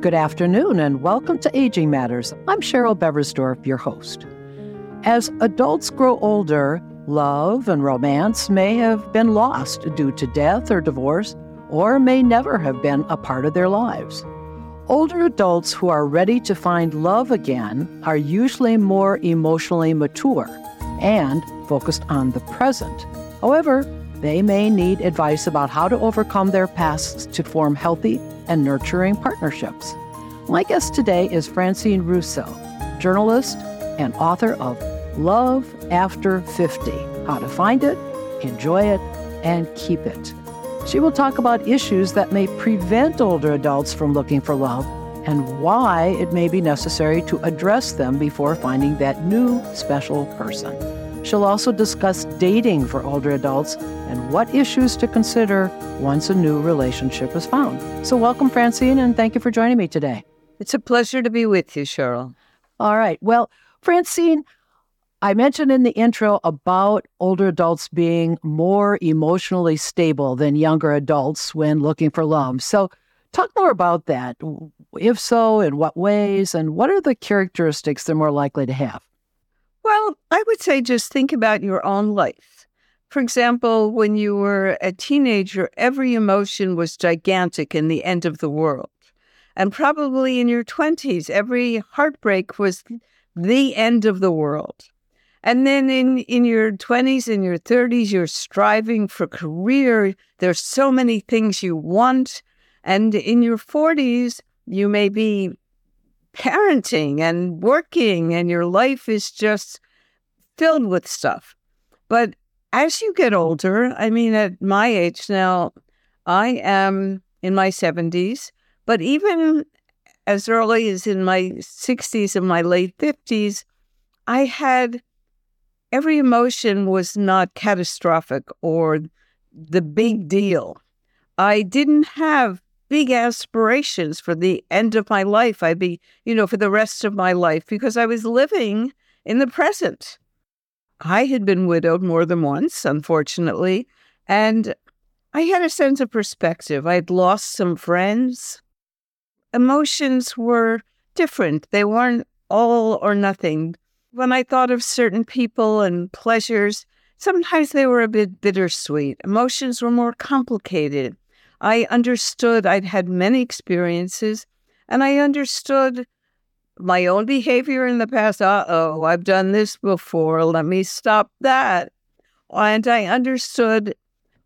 Good afternoon and welcome to Aging Matters. I'm Cheryl Beversdorf, your host. As adults grow older, love and romance may have been lost due to death or divorce, or may never have been a part of their lives. Older adults who are ready to find love again are usually more emotionally mature and focused on the present. However, they may need advice about how to overcome their pasts to form healthy and nurturing partnerships. My guest today is Francine Russo, journalist and author of Love After 50 How to Find It, Enjoy It, and Keep It. She will talk about issues that may prevent older adults from looking for love and why it may be necessary to address them before finding that new special person. She'll also discuss dating for older adults and what issues to consider once a new relationship is found. So, welcome, Francine, and thank you for joining me today. It's a pleasure to be with you, Cheryl. All right. Well, Francine, I mentioned in the intro about older adults being more emotionally stable than younger adults when looking for love. So, talk more about that. If so, in what ways, and what are the characteristics they're more likely to have? Well, I would say just think about your own life. For example, when you were a teenager, every emotion was gigantic in the end of the world. And probably in your 20s, every heartbreak was the end of the world. And then in, in your 20s and your 30s, you're striving for career. There's so many things you want. And in your 40s, you may be parenting and working, and your life is just filled with stuff. But as you get older, I mean, at my age now, I am in my 70s, but even as early as in my 60s and my late 50s, I had every emotion was not catastrophic or the big deal. I didn't have big aspirations for the end of my life. I'd be, you know, for the rest of my life because I was living in the present. I had been widowed more than once, unfortunately, and I had a sense of perspective. I'd lost some friends. Emotions were different, they weren't all or nothing. When I thought of certain people and pleasures, sometimes they were a bit bittersweet. Emotions were more complicated. I understood I'd had many experiences and I understood my own behavior in the past. Uh oh, I've done this before. Let me stop that. And I understood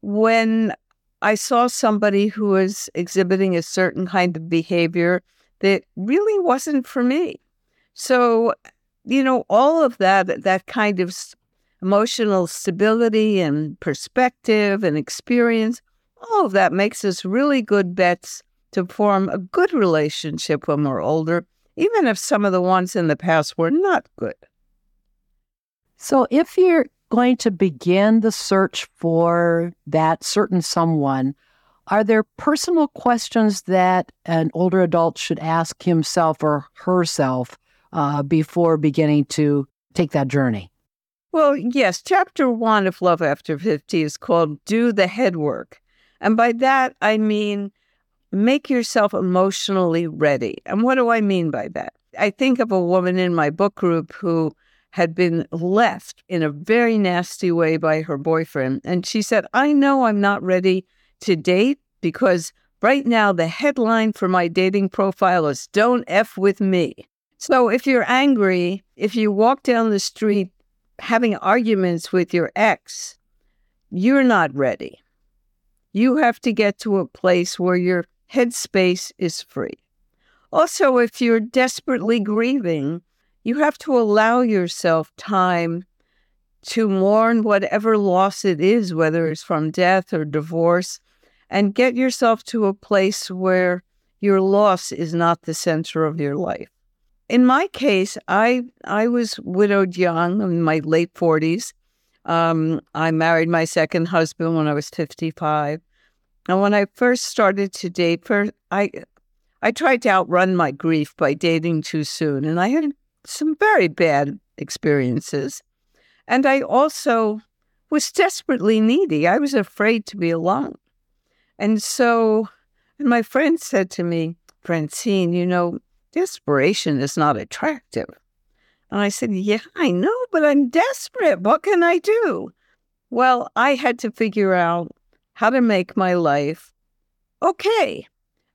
when I saw somebody who was exhibiting a certain kind of behavior that really wasn't for me. So, you know, all of that, that kind of emotional stability and perspective and experience all of that makes us really good bets to form a good relationship when we're older, even if some of the ones in the past were not good. So, if you're going to begin the search for that certain someone, are there personal questions that an older adult should ask himself or herself uh, before beginning to take that journey? Well, yes. Chapter one of Love After 50 is called Do the Head Work. And by that, I mean make yourself emotionally ready. And what do I mean by that? I think of a woman in my book group who had been left in a very nasty way by her boyfriend. And she said, I know I'm not ready to date because right now the headline for my dating profile is Don't F with me. So if you're angry, if you walk down the street having arguments with your ex, you're not ready. You have to get to a place where your headspace is free. Also, if you're desperately grieving, you have to allow yourself time to mourn whatever loss it is, whether it's from death or divorce, and get yourself to a place where your loss is not the center of your life. In my case, I I was widowed young in my late 40s. Um, I married my second husband when I was 55. And when I first started to date, first, I, I tried to outrun my grief by dating too soon. And I had some very bad experiences. And I also was desperately needy. I was afraid to be alone. And so and my friend said to me, Francine, you know, desperation is not attractive. And I said, Yeah, I know, but I'm desperate. What can I do? Well, I had to figure out how to make my life okay.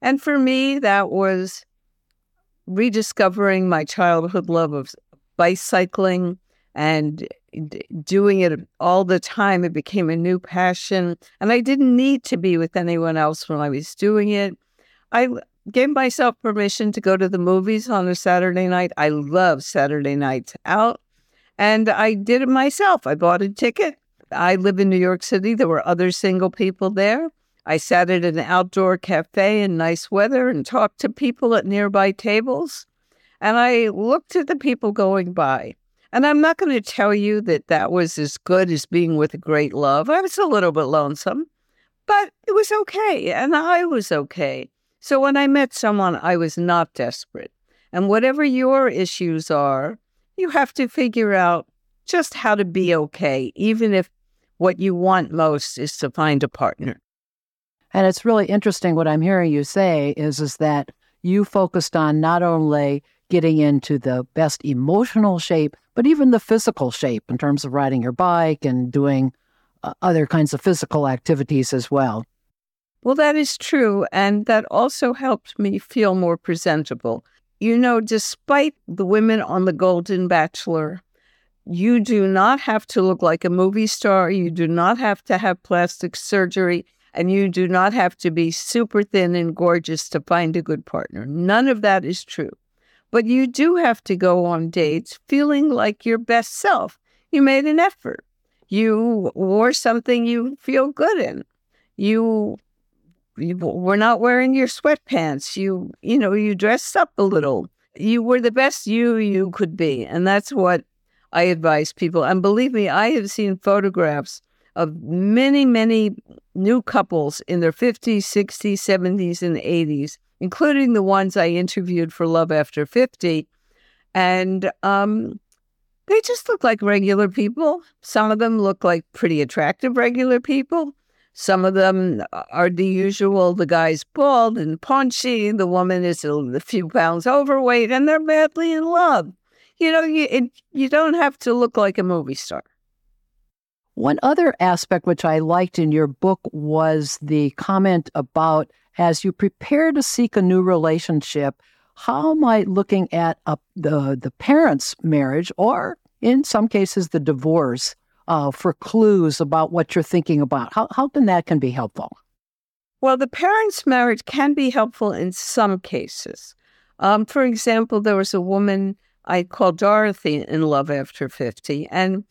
And for me, that was rediscovering my childhood love of bicycling and doing it all the time. It became a new passion. And I didn't need to be with anyone else when I was doing it. I gave myself permission to go to the movies on a Saturday night. I love Saturday nights out. And I did it myself. I bought a ticket. I live in New York City. There were other single people there. I sat at an outdoor cafe in nice weather and talked to people at nearby tables. And I looked at the people going by. And I'm not going to tell you that that was as good as being with a great love. I was a little bit lonesome, but it was okay. And I was okay. So when I met someone, I was not desperate. And whatever your issues are, you have to figure out just how to be okay, even if what you want most is to find a partner. And it's really interesting what I'm hearing you say is is that you focused on not only getting into the best emotional shape, but even the physical shape in terms of riding your bike and doing uh, other kinds of physical activities as well. Well, that is true. And that also helped me feel more presentable. You know, despite the women on The Golden Bachelor, you do not have to look like a movie star. You do not have to have plastic surgery. And you do not have to be super thin and gorgeous to find a good partner. None of that is true. But you do have to go on dates feeling like your best self. You made an effort. You wore something you feel good in. You you were not wearing your sweatpants. You, you know, you dressed up a little. You were the best you you could be. And that's what I advise people. And believe me, I have seen photographs of many, many new couples in their 50s, 60s, 70s, and 80s, including the ones I interviewed for Love After 50. And um, they just look like regular people. Some of them look like pretty attractive regular people. Some of them are the usual the guy's bald and paunchy, the woman is a few pounds overweight, and they're madly in love. You know, you, it, you don't have to look like a movie star. One other aspect which I liked in your book was the comment about as you prepare to seek a new relationship, how might looking at a, the the parents' marriage, or in some cases the divorce, uh, for clues about what you're thinking about? How, how can that can be helpful? Well, the parents' marriage can be helpful in some cases. Um, for example, there was a woman I called Dorothy in Love After 50, and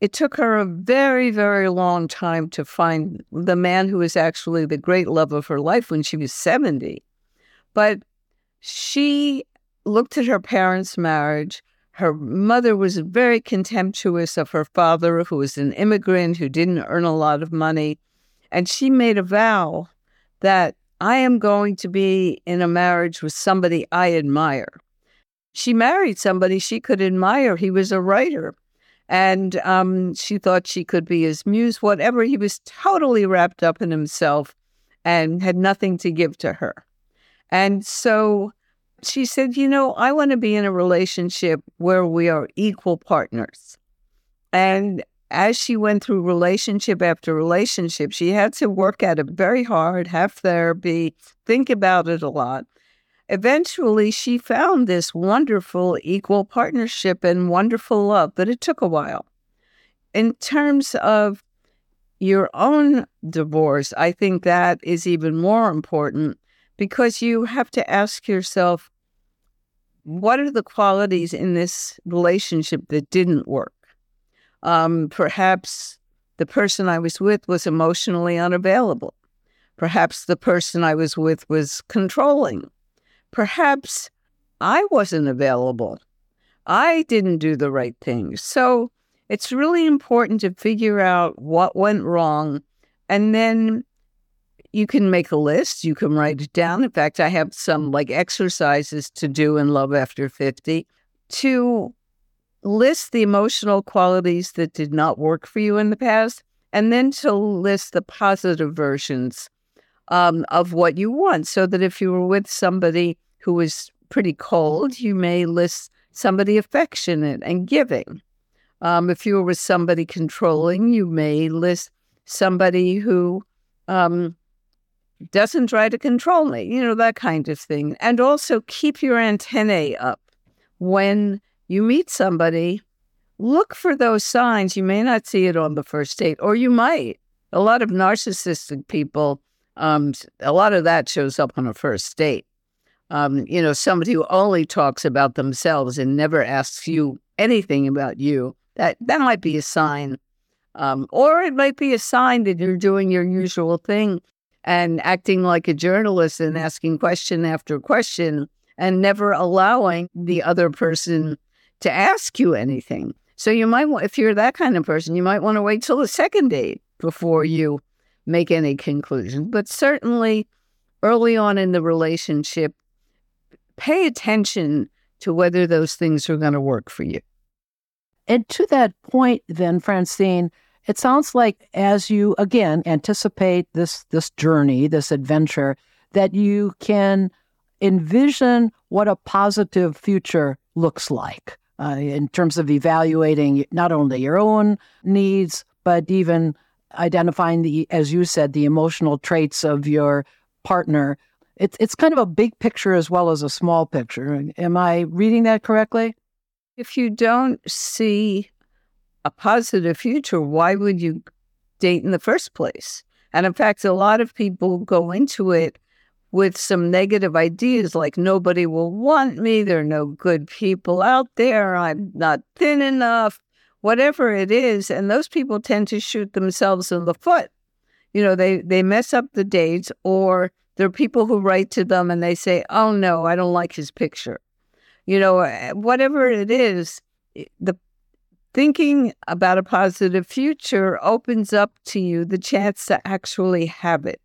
it took her a very, very long time to find the man who was actually the great love of her life when she was 70. But she looked at her parents' marriage her mother was very contemptuous of her father, who was an immigrant who didn't earn a lot of money. And she made a vow that I am going to be in a marriage with somebody I admire. She married somebody she could admire. He was a writer. And um, she thought she could be his muse, whatever. He was totally wrapped up in himself and had nothing to give to her. And so she said, You know, I want to be in a relationship where we are equal partners. And as she went through relationship after relationship, she had to work at it very hard, have therapy, think about it a lot. Eventually, she found this wonderful equal partnership and wonderful love, but it took a while. In terms of your own divorce, I think that is even more important because you have to ask yourself what are the qualities in this relationship that didn't work? Um, perhaps the person I was with was emotionally unavailable. Perhaps the person I was with was controlling. Perhaps I wasn't available. I didn't do the right things. So it's really important to figure out what went wrong and then you can make a list, you can write it down. In fact, I have some like exercises to do in Love After 50 to list the emotional qualities that did not work for you in the past, and then to list the positive versions um, of what you want. So that if you were with somebody who was pretty cold, you may list somebody affectionate and giving. Um, if you were with somebody controlling, you may list somebody who um, doesn't try to control me, you know, that kind of thing. And also keep your antennae up when you meet somebody. Look for those signs. You may not see it on the first date, or you might. A lot of narcissistic people, um, a lot of that shows up on a first date. Um, you know, somebody who only talks about themselves and never asks you anything about you. That that might be a sign, um, or it might be a sign that you're doing your usual thing and acting like a journalist and mm-hmm. asking question after question and never allowing the mm-hmm. other person to ask you anything. So you might if you're that kind of person, you might want to wait till the second date before you make any conclusion. But certainly early on in the relationship, pay attention to whether those things are going to work for you. And to that point, then, Francine, it sounds like as you again anticipate this this journey, this adventure, that you can envision what a positive future looks like uh, in terms of evaluating not only your own needs, but even identifying the, as you said, the emotional traits of your partner. It's it's kind of a big picture as well as a small picture. Am I reading that correctly? If you don't see a positive future, why would you date in the first place? And in fact, a lot of people go into it with some negative ideas like nobody will want me, there are no good people out there, I'm not thin enough, whatever it is. And those people tend to shoot themselves in the foot. You know, they, they mess up the dates, or there are people who write to them and they say, oh no, I don't like his picture. You know, eh, whatever it is, the thinking about a positive future opens up to you the chance to actually have it.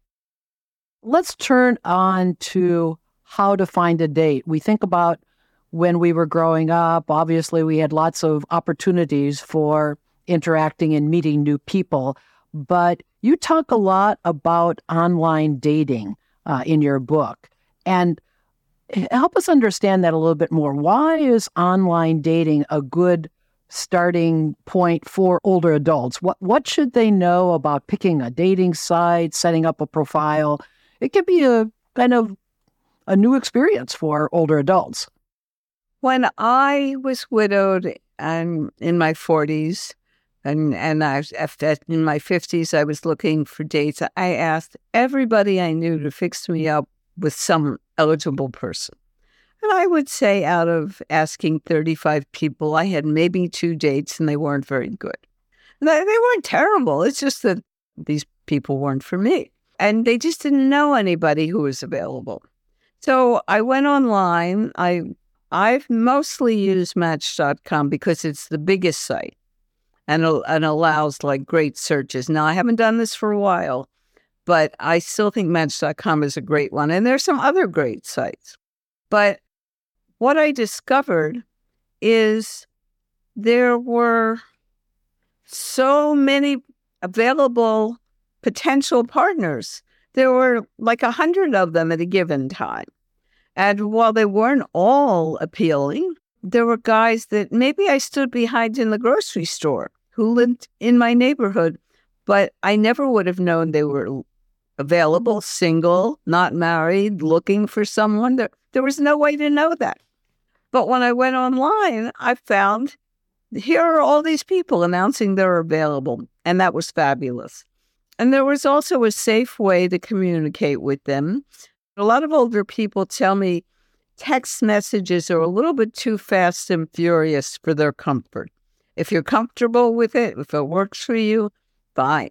Let's turn on to how to find a date. We think about when we were growing up, obviously, we had lots of opportunities for interacting and meeting new people. But you talk a lot about online dating uh, in your book. And help us understand that a little bit more. Why is online dating a good starting point for older adults? What what should they know about picking a dating site, setting up a profile? It can be a kind of a new experience for older adults. When I was widowed and in my 40s, and and I in my 50s, I was looking for dates. I asked everybody I knew to fix me up with some eligible person. And I would say out of asking 35 people, I had maybe two dates and they weren't very good. They, weren't terrible. It's just that these people weren't for me. And they just didn't know anybody who was available. So I went online. I I've mostly used Match.com because it's the biggest site and, and allows like great searches. Now I haven't done this for a while, but I still think Match.com is a great one. And there's some other great sites. But what I discovered is there were so many available potential partners. There were like a hundred of them at a given time. And while they weren't all appealing, there were guys that maybe I stood behind in the grocery store who lived in my neighborhood, but I never would have known they were available, single, not married, looking for someone. There, there was no way to know that. But when I went online, I found here are all these people announcing they're available. And that was fabulous. And there was also a safe way to communicate with them. A lot of older people tell me text messages are a little bit too fast and furious for their comfort. If you're comfortable with it, if it works for you, fine.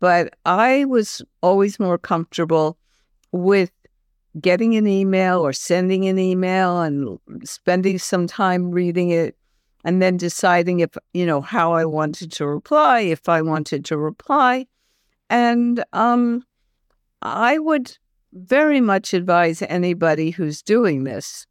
But I was always more comfortable with getting an email or sending an email and spending some time reading it and then deciding if, you know, how I wanted to reply, if I wanted to reply. And um, I would very much advise anybody who's doing this,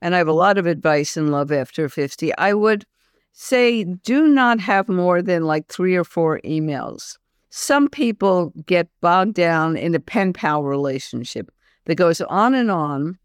and I have a lot of advice in Love After 50, I would say do not have more than like three or four emails. some people get bogged down in a pen pal relationship that goes on and on.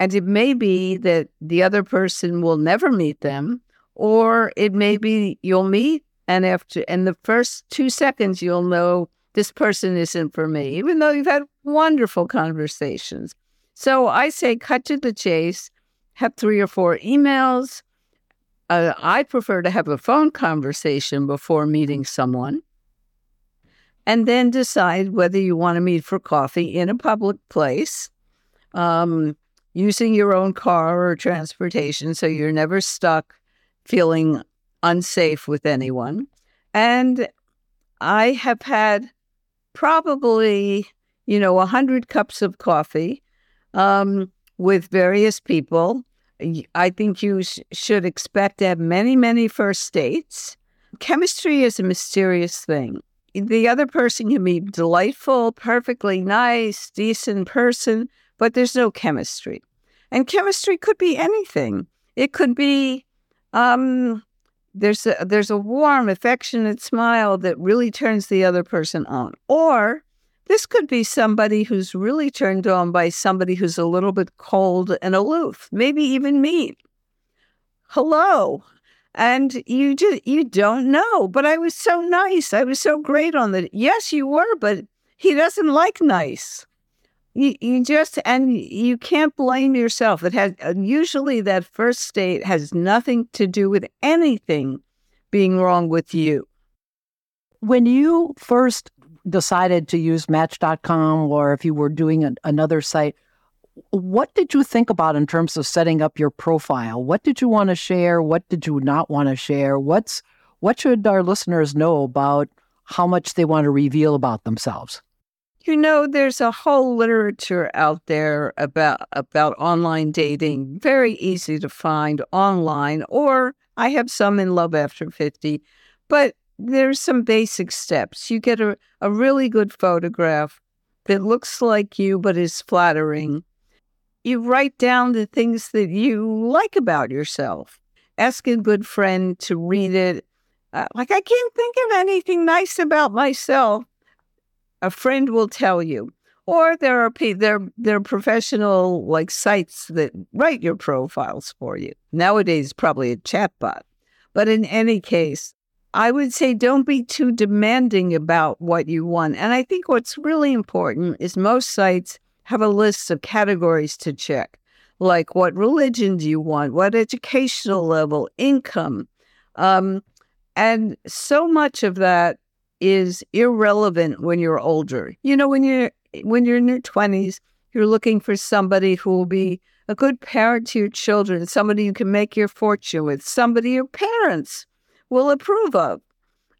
And it may be that the other person will never meet them, or it may be you'll meet and after in the first two seconds you'll know this person isn't for me, even though you've had wonderful conversations. So I say cut to the chase, have three or four emails. Uh, I prefer to have a phone conversation before meeting someone and then decide whether you want to meet for coffee in a public place, um, using your own car or transportation so you're never stuck feeling unsafe with anyone. And I have had probably, you know, 100 cups of coffee um, with various people. I think you sh- should expect to have many, many first dates. Chemistry is a mysterious thing the other person can be delightful, perfectly nice, decent person, but there's no chemistry. And chemistry could be anything. It could be um, there's a there's a warm, affectionate smile that really turns the other person on. Or this could be somebody who's really turned on by somebody who's a little bit cold and aloof, maybe even mean. Hello, and you just you don't know but i was so nice. I was so great on the yes you were but he doesn't like nice. You, you just and you can't blame yourself. It has uh, usually that first state has nothing to do with anything being wrong with you. When you first decided to use match.com or if you were doing an, another site what did you think about in terms of setting up your profile? What did you want to share? What did you not want to share? What's what should our listeners know about how much they want to reveal about themselves? You know, there's a whole literature out there about about online dating, very easy to find online, or I have some in Love After 50, but there's some basic steps. You get a, a really good photograph that looks like you but is flattering you write down the things that you like about yourself. Ask a good friend to read it. Uh, like, I can't think of anything nice about myself. A friend will tell you. Or there are there there are professional like sites that write your profiles for you. Nowadays, probably a chatbot. But in any case, I would say don't be too demanding about what you want. And I think what's really important is most sites have a list of categories to check, like what religion do you want, what educational level, income. Um, and so much of that is irrelevant when you're older. You know, when you're when you're in your twenties, you're looking for somebody who will be a good parent to your children, somebody you can make your fortune with, somebody your parents will approve of.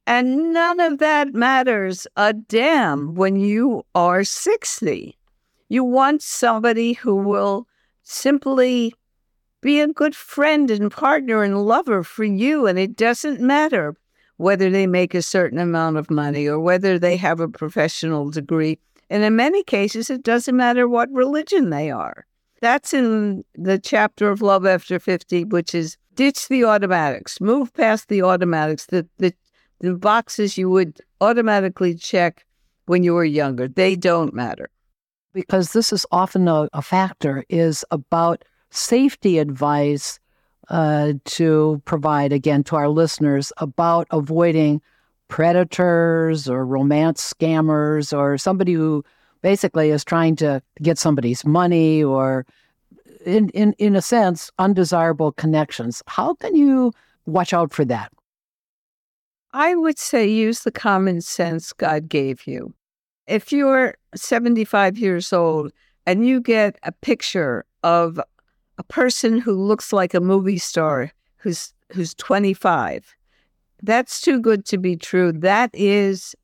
And none of that matters a damn when you are 60. You want somebody who will simply be a good friend and partner and lover for you. And it doesn't matter whether they make a certain amount of money or whether they have a professional degree. And in many cases, it doesn't matter what religion they are. That's in the chapter of Love After 50, which is ditch the automatics, move past the automatics, the, the, the boxes you would automatically check when you were younger. They don't matter because this is often a, a factor, is about safety advice uh, to provide again to our listeners about avoiding predators or romance scammers or somebody who basically is trying to get somebody's money or in, in, in a sense undesirable connections. How can you watch out for that? I would say use the common sense god gave you if you're 75 years old and you get a picture of a person who looks like a movie star who's who's 25 that's too good to be true. That is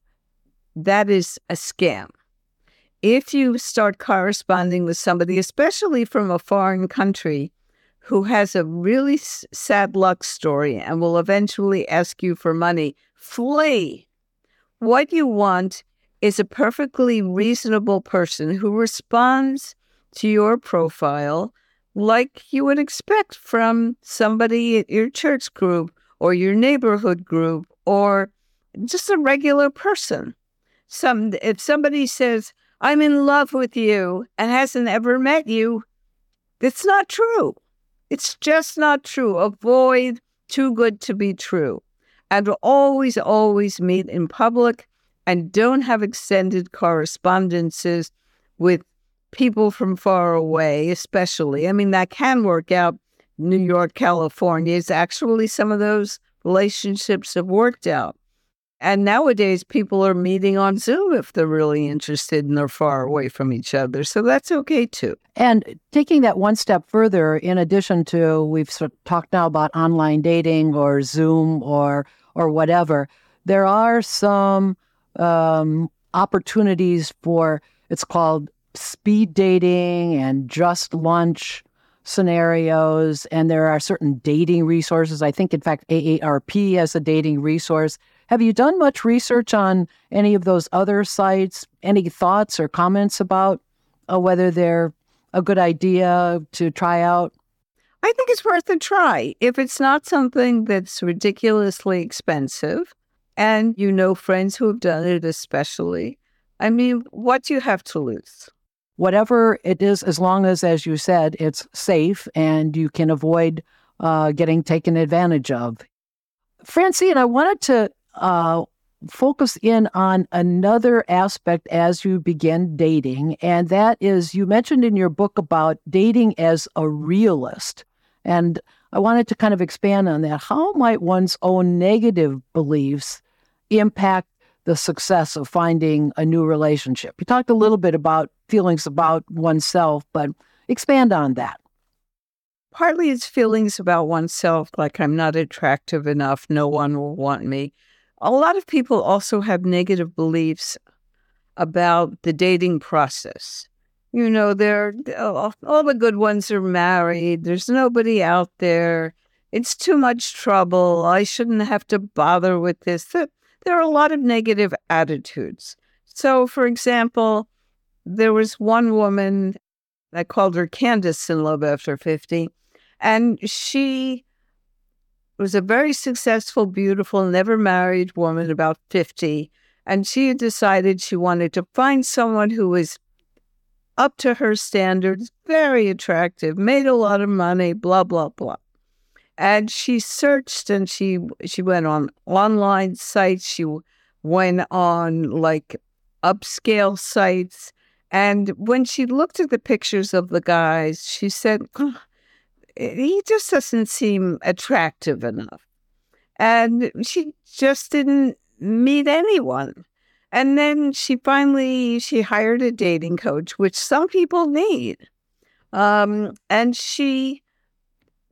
that is a scam. If you start corresponding with somebody especially from a foreign country who has a really sad luck story and will eventually ask you for money flee. What you want is a perfectly reasonable person who responds to your profile like you would expect from somebody at your church group or your neighborhood group or just a regular person. some if somebody says, I'm in love with you and hasn't ever met you, it's not true. It's just not true. Avoid too good to be true. And always, always meet in public and don't have extended correspondences with people from far away, especially. I mean, that can work out. New York, California is actually some of those relationships have worked out. And nowadays, people are meeting on Zoom if they're really interested and they're far away from each other. So that's okay too. And taking that one step further, in addition to we've sort of talked now about online dating or Zoom or or whatever, there are some um, opportunities for it's called speed dating and just lunch scenarios. And there are certain dating resources. I think, in fact, AARP has a dating resource have you done much research on any of those other sites? Any thoughts or comments about uh, whether they're a good idea to try out? I think it's worth a try. If it's not something that's ridiculously expensive and you know friends who have done it, especially, I mean, what do you have to lose? Whatever it is, as long as, as you said, it's safe and you can avoid uh, getting taken advantage of. Francine, I wanted to uh, focus in on another aspect as you begin dating, and that is you mentioned in your book about dating as a realist. And I wanted to kind of expand on that. How might one's own negative beliefs impact the success of finding a new relationship? You talked a little bit about feelings about oneself, but expand on that. Partly it's feelings about oneself, like I'm not attractive enough, no one will want me a lot of people also have negative beliefs about the dating process. You know, they're all, all the good ones are married. There's nobody out there. It's too much trouble. I shouldn't have to bother with this. There, are a lot of negative attitudes. So, for example, there was one woman, I called her Candace in Love After 50, and she was a very successful, beautiful, never married woman, about 50. And she had decided she wanted to find someone who was up to her standards, very attractive, made a lot of money, blah, blah, blah. And she searched and she she went on online sites, she went on like upscale sites. And when she looked at the pictures of the guys, she said, oh, he just doesn't seem attractive enough. And she just didn't meet anyone. And then she finally she hired a dating coach, which some people need. Um, and she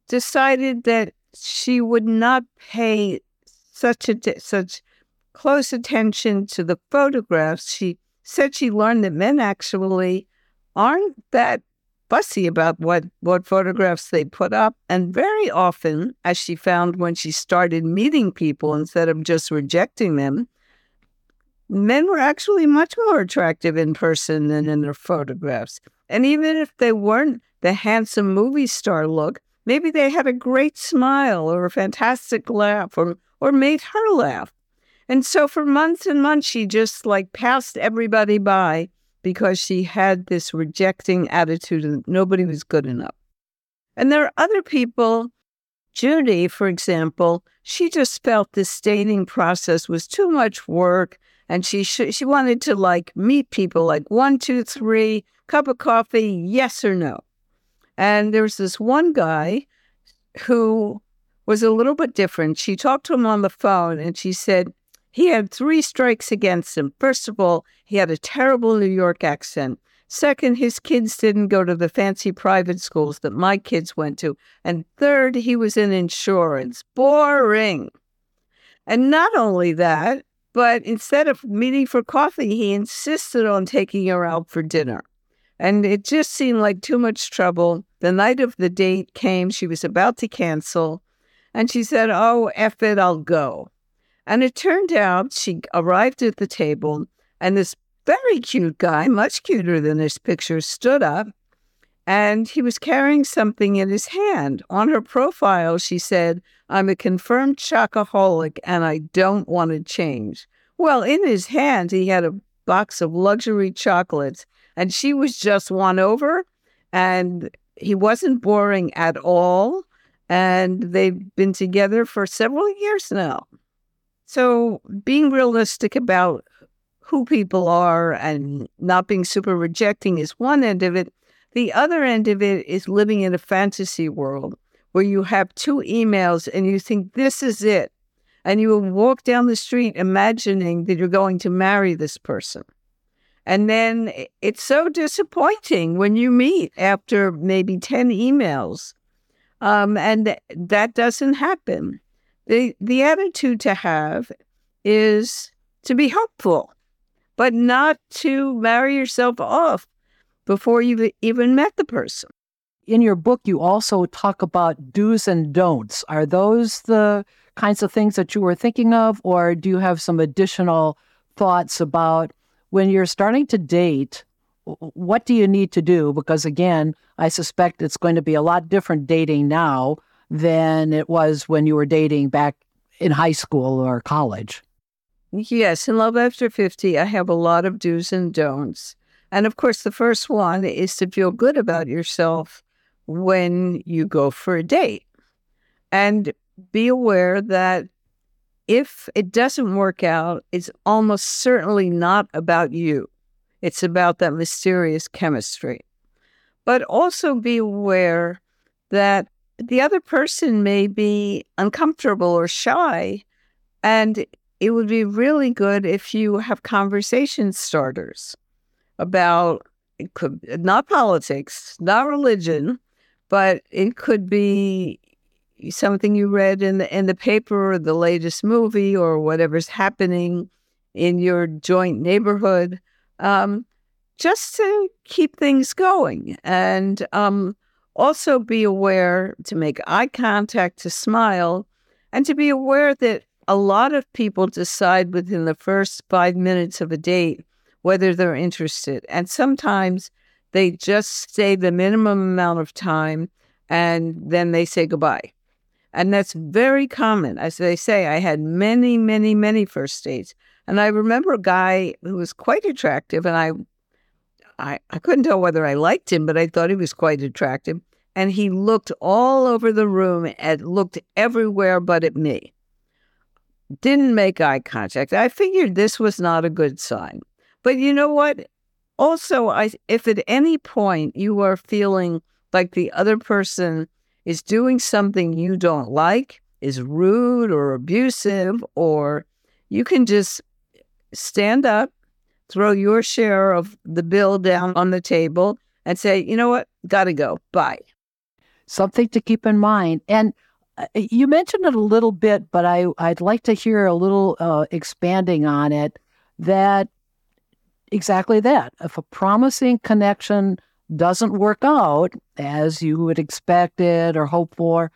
decided that she would not pay such a such close attention to the photographs. She said she learned that men actually aren't that fussy about what, what photographs they put up. And very often, as she found when she started meeting people instead of just rejecting them, men were actually much more attractive in person than in their photographs. And even if they weren't the handsome movie star look, maybe they had a great smile or a fantastic laugh or, or made her laugh. And so for months and months, she just like passed everybody by because she had this rejecting attitude and nobody was good enough. And there are other people, Judy, for example, she just felt this dating process was too much work and she sh- she wanted to like meet people like one, two, three, cup of coffee, yes or no. And there was this one guy who was a little bit different. She talked to him on the phone and she said, he had three strikes against him. First of all, he had a terrible New York accent. Second, his kids didn't go to the fancy private schools that my kids went to. And third, he was in insurance. Boring. And not only that, but instead of meeting for coffee, he insisted on taking her out for dinner. And it just seemed like too much trouble. The night of the date came, she was about to cancel, and she said, Oh, F it, I'll go. And it turned out she arrived at the table, and this very cute guy, much cuter than this picture, stood up and he was carrying something in his hand. On her profile, she said, I'm a confirmed chocoholic and I don't want to change. Well, in his hand, he had a box of luxury chocolates, and she was just won over, and he wasn't boring at all. And they've been together for several years now. So being realistic about who people are and not being super rejecting is one end of it. The other end of it is living in a fantasy world where you have two emails and you think this is it. And you will walk down the street imagining that you're going to marry this person. And then it's so disappointing when you meet after maybe 10 emails. Um, and that doesn't happen. The, the attitude to have is to be hopeful, but not to marry yourself off before you've even met the person. In your book, you also talk about do's and don'ts. Are those the kinds of things that you were thinking of, or do you have some additional thoughts about when you're starting to date? What do you need to do? Because again, I suspect it's going to be a lot different dating now than it was when you were dating back in high school or college. Yes, in Love After 50, I have a lot of do's and don'ts. And of course, the first one is to feel good about yourself when you go for a date. And be aware that if it doesn't work out, it's almost certainly not about you. It's about that mysterious chemistry. But also be aware that the other person may be uncomfortable or shy. And it would be really good if you have conversation starters about it could not politics, not religion, but it could be something you read in the in the paper or the latest movie or whatever's happening in your joint neighborhood, um, just to keep things going and um, also, be aware to make eye contact, to smile, and to be aware that a lot of people decide within the first five minutes of a date whether they're interested. And sometimes they just stay the minimum amount of time and then they say goodbye. And that's very common. As they say, I had many, many, many first dates. And I remember a guy who was quite attractive, and I, I, I couldn't tell whether I liked him, but I thought he was quite attractive and he looked all over the room and looked everywhere but at me. Didn't make eye contact. I figured this was not a good sign. But you know what? Also, I, if at any point you are feeling like the other person is doing something you don't like, is rude or abusive, or you can just stand up, throw your share of the bill down on the table, and say, you know what? Gotta go. Bye something to keep in mind. And uh, you mentioned it a little bit, but I, I'd like to hear a little uh, expanding on it that exactly that. If a promising connection doesn't work out as you would expect it or hope for,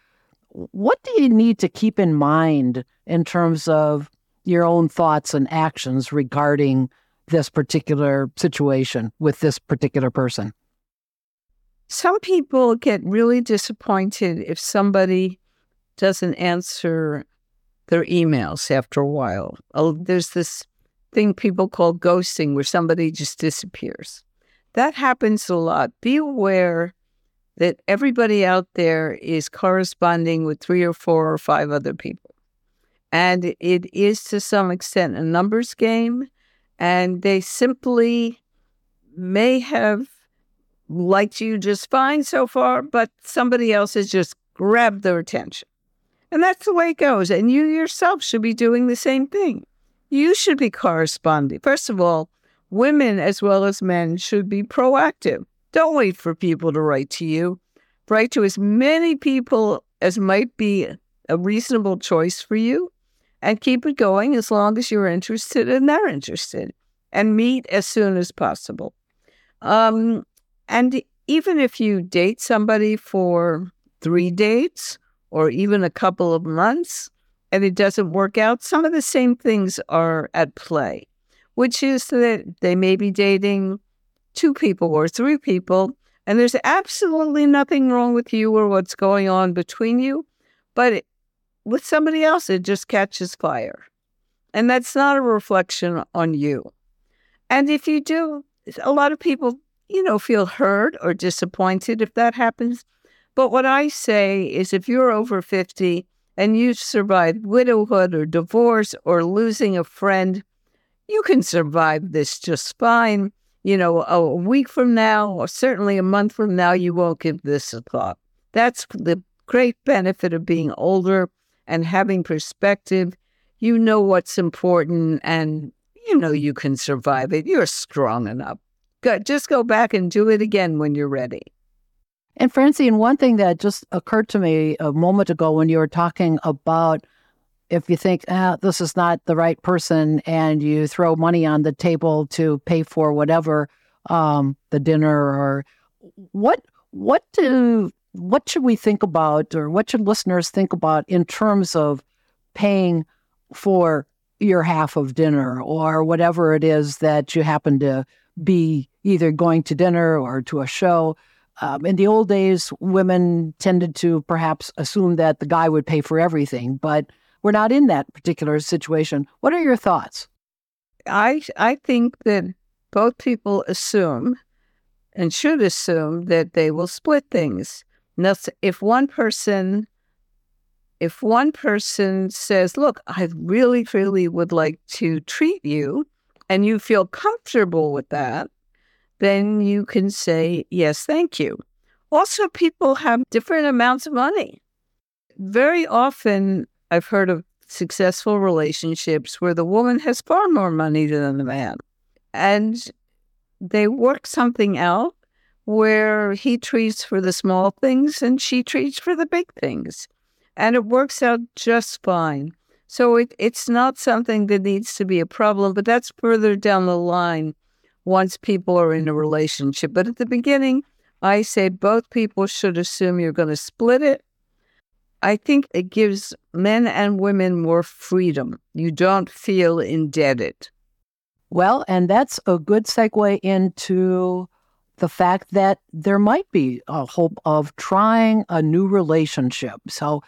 what do you need to keep in mind in terms of your own thoughts and actions regarding this particular situation with this particular person? Some people get really disappointed if somebody doesn't answer their emails after a while. Oh, there's this thing people call ghosting where somebody just disappears. That happens a lot. Be aware that everybody out there is corresponding with three or four or five other people. And it is to some extent a numbers game. And they simply may have liked you just fine so far, but somebody else has just grabbed their attention. And that's the way it goes. And you yourself should be doing the same thing. You should be corresponding. First of all, women as well as men should be proactive. Don't wait for people to write to you. Write to as many people as might be a reasonable choice for you and keep it going as long as you're interested and they're interested and meet as soon as possible. Um, and even if you date somebody for three dates or even a couple of months and it doesn't work out, some of the same things are at play, which is that they may be dating two people or three people, and there's absolutely nothing wrong with you or what's going on between you, but with somebody else, it just catches fire. And that's not a reflection on you. And if you do, a lot of people, you know, feel hurt or disappointed if that happens. But what I say is if you're over 50 and you've survived widowhood or divorce or losing a friend, you can survive this just fine. You know, a week from now, or certainly a month from now, you won't give this a thought. That's the great benefit of being older and having perspective. You know what's important and you know you can survive it. You're strong enough. Go, just go back and do it again when you're ready. And Francine, one thing that just occurred to me a moment ago when you were talking about if you think, ah, this is not the right person, and you throw money on the table to pay for whatever um, the dinner or what what do what should we think about, or what should listeners think about in terms of paying for your half of dinner or whatever it is that you happen to be either going to dinner or to a show? Um, in the old days, women tended to perhaps assume that the guy would pay for everything, but we're not in that particular situation. What are your thoughts? I I think that both people assume and should assume that they will split things. Now, if one person if one person says, "Look, I really, really would like to treat you," and you feel comfortable with that, then you can say, Yes, thank you. Also, people have different amounts of money. Very often, I've heard of successful relationships where the woman has far more money than the man. And they work something out where he treats for the small things and she treats for the big things. And it works out just fine. So it, it's not something that needs to be a problem, but that's further down the line once people are in a relationship. But at the beginning, I say both people should assume you're going to split it. I think it gives men and women more freedom. You don't feel indebted. Well, and that's a good segue into the fact that there might be a hope of trying a new relationship. So,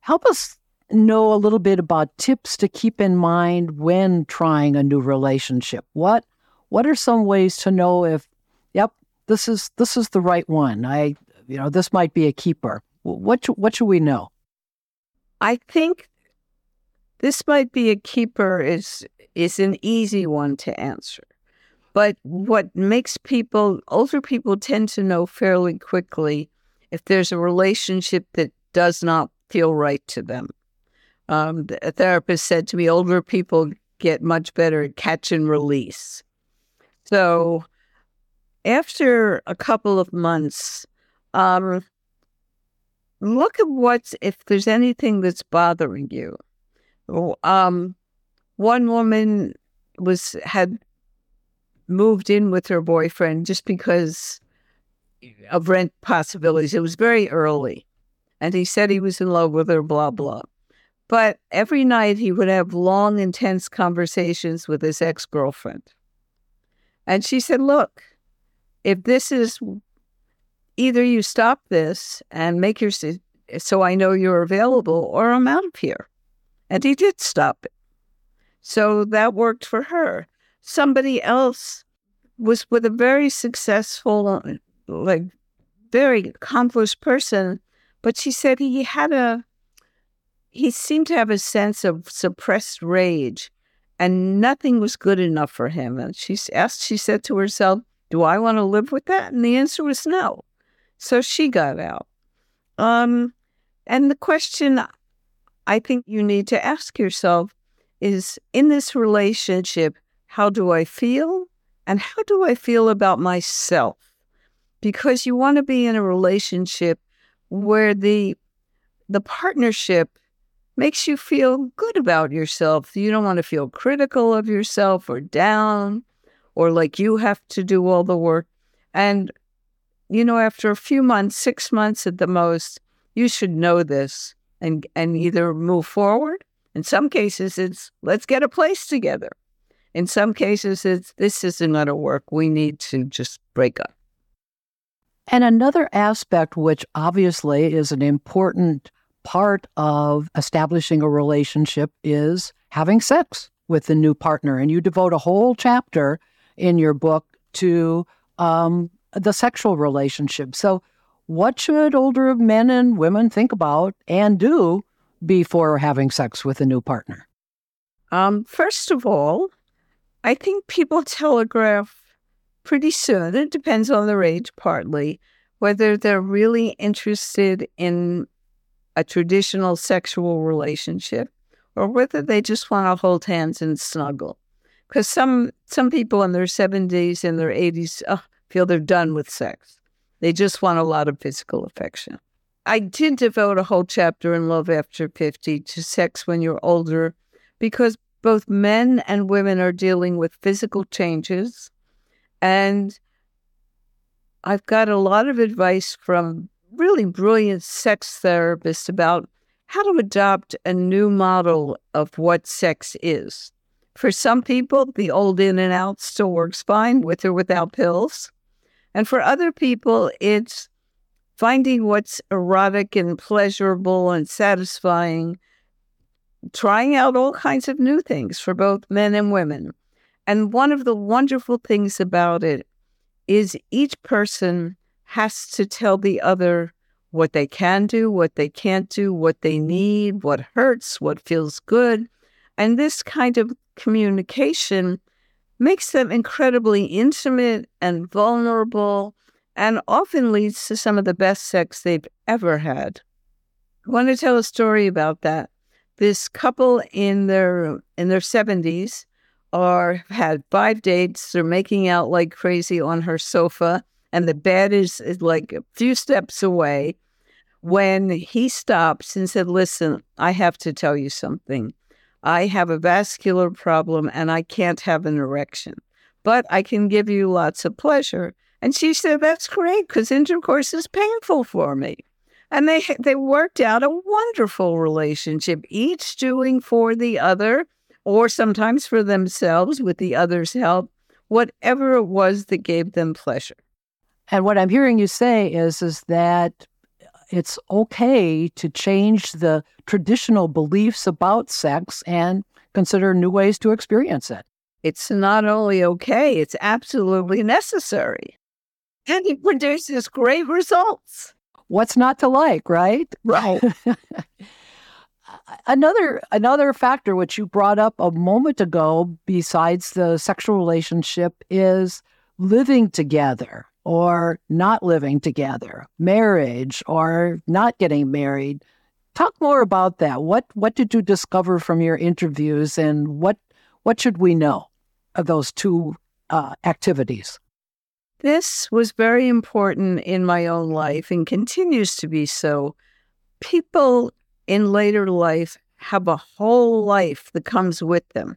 help us know a little bit about tips to keep in mind when trying a new relationship. What what are some ways to know if yep this is this is the right one i you know this might be a keeper what what should we know i think this might be a keeper is is an easy one to answer. But what makes people older people tend to know fairly quickly if there's a relationship that does not feel right to them. Um, a therapist said to me older people get much better at catch and release. So after a couple of months, um, look at what's if there's anything that's bothering you. Um, one woman was had moved in with her boyfriend just because of rent possibilities. It was very early, and he said he was in love with her. Blah blah. But every night he would have long, intense conversations with his ex girlfriend. And she said, Look, if this is either you stop this and make your so I know you're available, or I'm out of here. And he did stop it. So that worked for her. Somebody else was with a very successful, like very accomplished person, but she said he had a, he seemed to have a sense of suppressed rage and nothing was good enough for him. And she asked, she said to herself, Do I want to live with that? And the answer was no. So she got out. Um, and the question I think you need to ask yourself is in this relationship, how do I feel? And how do I feel about myself? Because you want to be in a relationship where the the partnership makes you feel good about yourself. You don't want to feel critical of yourself or down or like you have to do all the work. And, you know, after a few months, six months at the most, you should know this and, and either move forward. In some cases, it's let's get a place together. In some cases, it's this isn't going to work. We need to just break up. And another aspect, which obviously is an important part of establishing a relationship is having sex with the new partner. And you devote a whole chapter in your book to um, the sexual relationship. So, what should older men and women think about and do before having sex with a new partner? Um, first of all, I think people telegraph pretty soon. It depends on their age, partly, whether they're really interested in a traditional sexual relationship or whether they just want to hold hands and snuggle. Because some some people in their 70s and their 80s oh, feel they're done with sex. They just want a lot of physical affection. I did devote a whole chapter in Love After 50 to sex when you're older because both men and women are dealing with physical changes. And I've got a lot of advice from really brilliant sex therapists about how to adopt a new model of what sex is. For some people, the old in and out still works fine with or without pills. And for other people, it's finding what's erotic and pleasurable and satisfying, trying out all kinds of new things for both men and women. And one of the wonderful things about it is each person has to tell the other what they can do, what they can't do, what they need, what hurts, what feels good. And this kind of communication makes them incredibly intimate and vulnerable and often leads to some of the best sex they've ever had. I want to tell a story about that. This couple in their in their 70s are had five dates, they're making out like crazy on her sofa and the bed is, is like a few steps away when he stops and said, Listen, I have to tell you something. I have a vascular problem and I can't have an erection, but I can give you lots of pleasure. And she said, That's great because intercourse is painful for me. And they, they worked out a wonderful relationship, each doing for the other, or sometimes for themselves with the other's help, whatever it was that gave them pleasure. And what I'm hearing you say is, is that it's okay to change the traditional beliefs about sex and consider new ways to experience it. It's not only okay, it's absolutely necessary. And it produces great results. What's not to like, right? Right. another another factor which you brought up a moment ago besides the sexual relationship is living together or not living together, marriage or not getting married. Talk more about that. What what did you discover from your interviews, and what what should we know of those two uh, activities? This was very important in my own life and continues to be so. People in later life have a whole life that comes with them.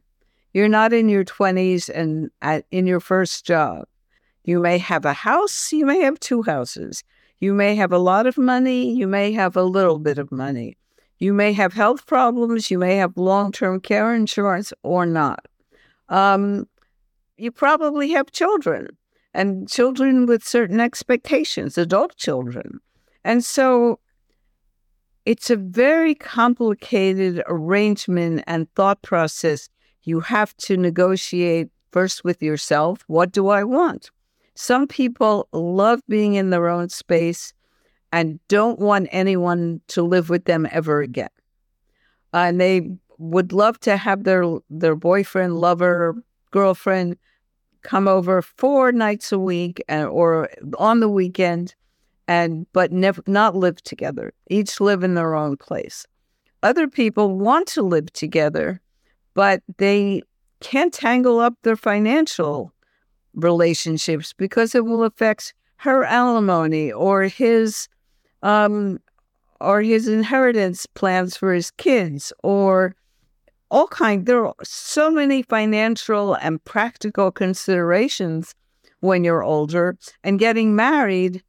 You're not in your 20s and at, in your first job. You may have a house, you may have two houses. You may have a lot of money, you may have a little bit of money. You may have health problems, you may have long term care insurance or not. Um, you probably have children and children with certain expectations, adult children. And so it's a very complicated arrangement and thought process. You have to negotiate first with yourself what do I want? Some people love being in their own space and don't want anyone to live with them ever again. Uh, and they would love to have their their boyfriend, lover, girlfriend come over four nights a week and, or on the weekend and but never not live together. Each live in their own place. Other people want to live together, but they can't tangle up their financial relationships because it will affect her alimony or his um or his inheritance plans for his kids or all kind. There are so many financial and practical considerations when you're older and getting married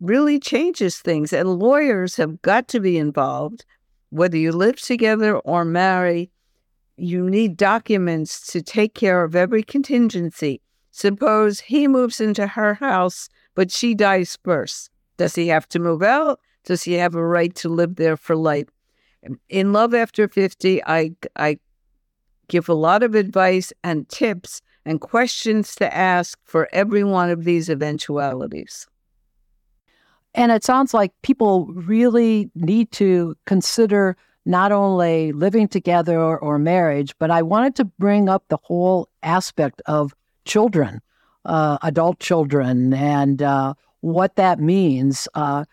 really changes things and lawyers have got to be involved. Whether you live together or marry you need documents to take care of every contingency Suppose he moves into her house, but she dies first. Does he have to move out? Does he have a right to live there for life? Um, in Love After 50, I, I give a lot of advice and tips and questions to ask for every one of these eventualities. And it sounds like people really need to consider not only living together or, or marriage, but I wanted to bring up the whole aspect of children, uh, adult children, and uh, what that means, uh,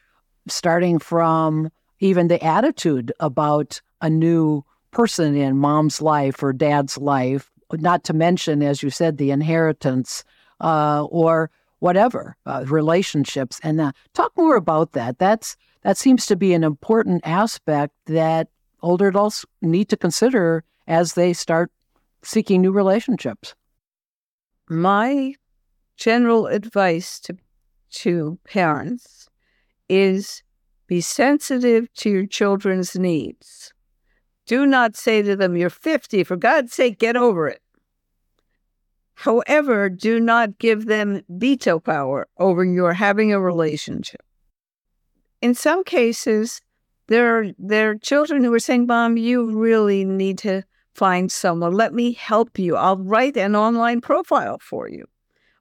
starting from even the attitude about a new person in mom's life or dad's life, not to mention, as you said, the inheritance uh, or whatever uh, relationships. And uh, talk more about that. That's that seems to be an important aspect that older adults need to consider as they start seeking new relationships. My general advice to to parents is be sensitive to your children's needs. Do not say to them, You're 50, for God's sake, get over it. However, do not give them veto power over your having a relationship. In some cases, there are, there are children who are saying, Mom, you really need to find someone. Let me help you. I'll write an online profile for you.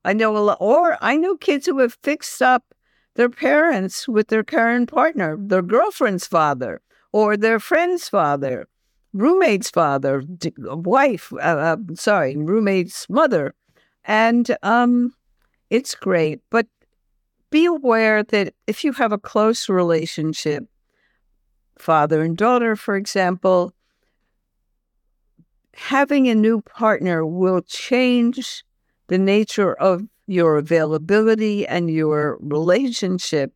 I know a lot, or I know kids who have fixed up their parents with their current partner, their girlfriend's father, or their friend's father, roommate's father, wife, uh, uh, sorry, roommate's mother. And um, it's great. But be aware that if you have a close relationship, father and daughter, for example, having a new partner will change the nature of your availability and your relationship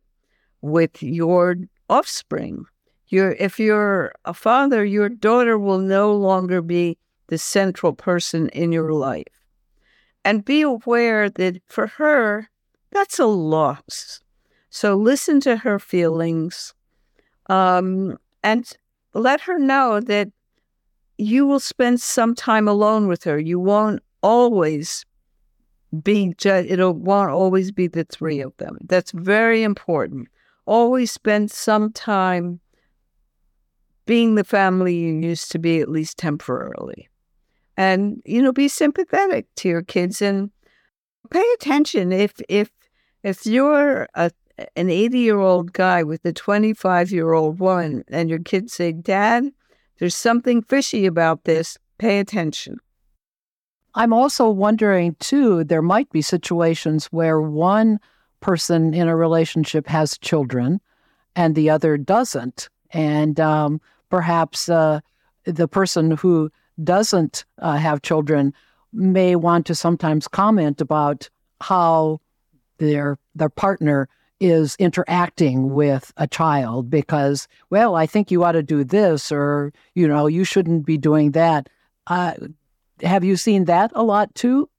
with your offspring. You're, if you're a father, your daughter will no longer be the central person in your life. And be aware that for her, that's a loss. So listen to her feelings um, and let her know that you will spend some time alone with her. You won't always be, it won't always be the three of them. That's very important. Always spend some time being the family you used to be, at least temporarily. And, you know, be sympathetic to your kids and pay attention. If, if, if you're a, an 80 year old guy with a 25 year old woman and your kids say, Dad, there's something fishy about this, pay attention. I'm also wondering, too, there might be situations where one person in a relationship has children and the other doesn't. And um, perhaps uh, the person who doesn't uh, have children may want to sometimes comment about how their their partner is interacting with a child because well i think you ought to do this or you know you shouldn't be doing that. Uh, have you seen that a lot too?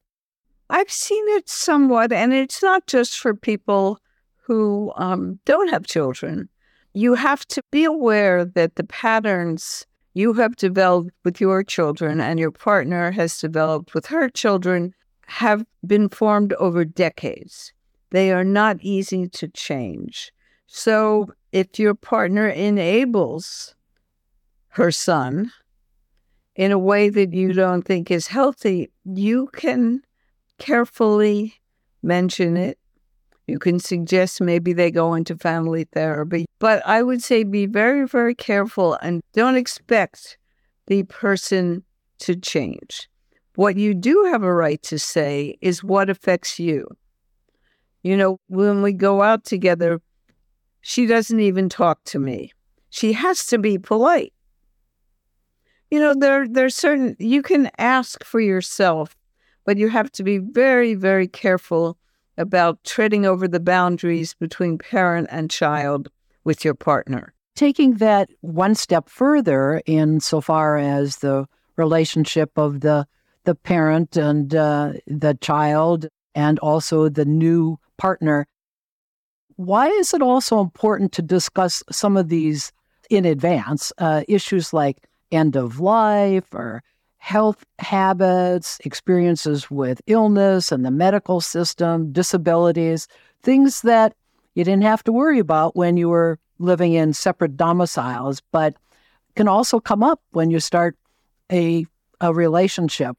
I've seen it somewhat and it's not just for people who um, don't have children. You have to be aware that the patterns you have developed with your children and your partner has developed with her children have been formed over decades. They are not easy to change. So mm-hmm. if your partner enables her son in a way that you don't think is healthy, you can carefully mention it you can suggest maybe they go into family therapy. But I would say be very, very careful and don't expect the person to change. What you do have a right to say is what affects you. You know, when we go out together, she doesn't even talk to me. She has to be polite. You know, there there's certain you can ask for yourself, but you have to be very, very careful about treading over the boundaries between parent and child with your partner. Taking that one step further, insofar as the relationship of the the parent and uh, the child, and also the new partner. Why is it also important to discuss some of these in advance? Uh, issues like end of life or health habits, experiences with illness and the medical system, disabilities, things that you didn't have to worry about when you were living in separate domiciles, but can also come up when you start a, a relationship.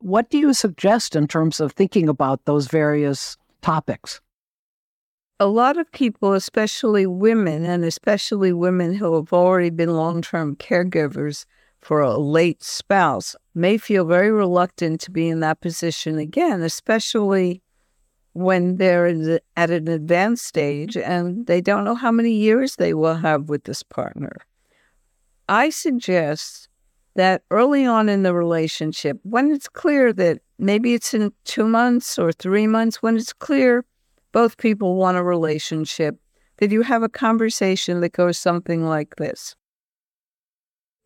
What do you suggest in terms of thinking about those various topics? A lot of people, especially women, and especially women who have already been long term caregivers for a late spouse, may feel very reluctant to be in that position again, especially when they're at an advanced stage and they don't know how many years they will have with this partner. I suggest that early on in the relationship, when it's clear that maybe it's in two months or three months, when it's clear both people want a relationship, that you have a conversation that goes something like this.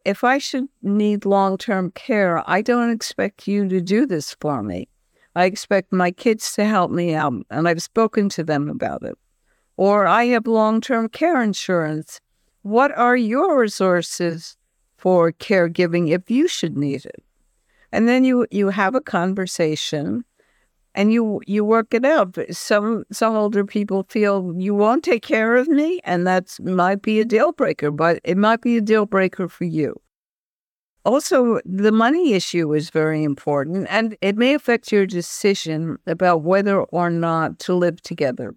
If I should need long term care, I don't expect you to do this for me. I expect my kids to help me out, and I've spoken to them about it. Or I have long term care insurance. What are your resources for caregiving if you should need it? And then you, you have a conversation and you you work it out. Some some older people feel you won't take care of me, and that might be a deal breaker, but it might be a deal breaker for you. Also, the money issue is very important and it may affect your decision about whether or not to live together.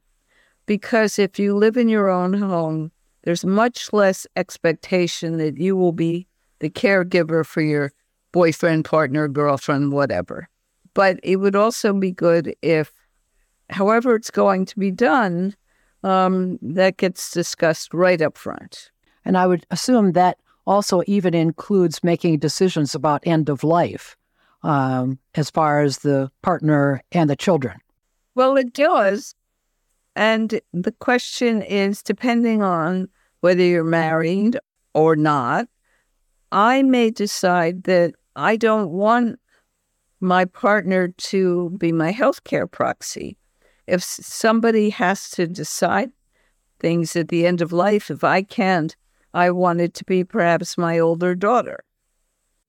Because if you live in your own home, there's much less expectation that you will be the caregiver for your boyfriend, partner, girlfriend, whatever. But it would also be good if, however it's going to be done, um, that gets discussed right up front. And I would assume that also even includes making decisions about end of life um, as far as the partner and the children. Well, it does. And the question is depending on whether you're married or not, I may decide that I don't want my partner to be my healthcare proxy. If somebody has to decide things at the end of life, if I can't I want it to be perhaps my older daughter.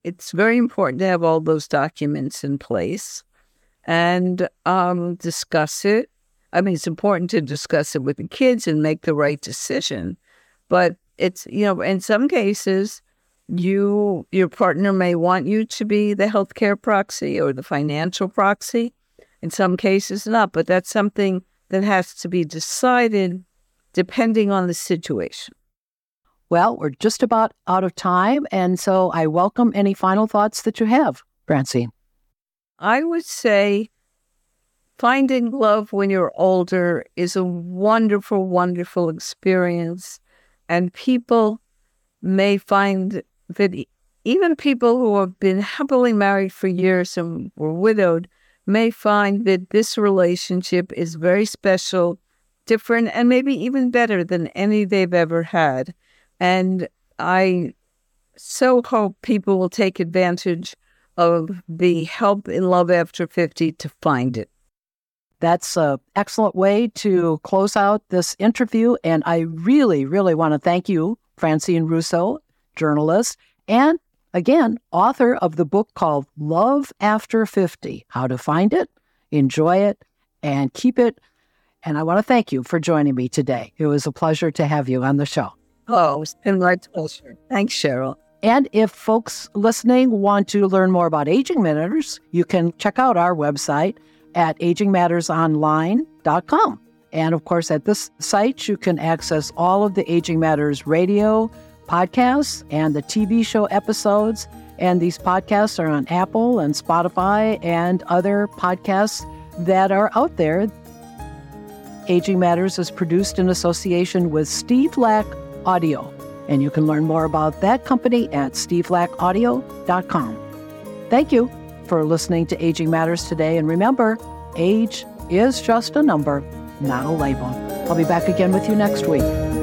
It's very important to have all those documents in place and um, discuss it. I mean, it's important to discuss it with the kids and make the right decision. But it's, you know, in some cases, you your partner may want you to be the healthcare proxy or the financial proxy. In some cases, not. But that's something that has to be decided depending on the situation. Well, we're just about out of time. And so I welcome any final thoughts that you have, Francine. I would say finding love when you're older is a wonderful, wonderful experience. And people may find that even people who have been happily married for years and were widowed may find that this relationship is very special, different, and maybe even better than any they've ever had. And I so hope people will take advantage of the help in love after 50 to find it. That's an excellent way to close out this interview. And I really, really want to thank you, Francine Russo, journalist, and again, author of the book called Love After 50 How to Find It, Enjoy It, and Keep It. And I want to thank you for joining me today. It was a pleasure to have you on the show. Oh, it's been my pleasure. Thanks, Cheryl. And if folks listening want to learn more about Aging Matters, you can check out our website at agingmattersonline.com. And of course, at this site, you can access all of the Aging Matters radio podcasts and the TV show episodes. And these podcasts are on Apple and Spotify and other podcasts that are out there. Aging Matters is produced in association with Steve Lack Audio. And you can learn more about that company at stevelackaudio.com. Thank you for listening to Aging Matters today. And remember, age is just a number, not a label. I'll be back again with you next week.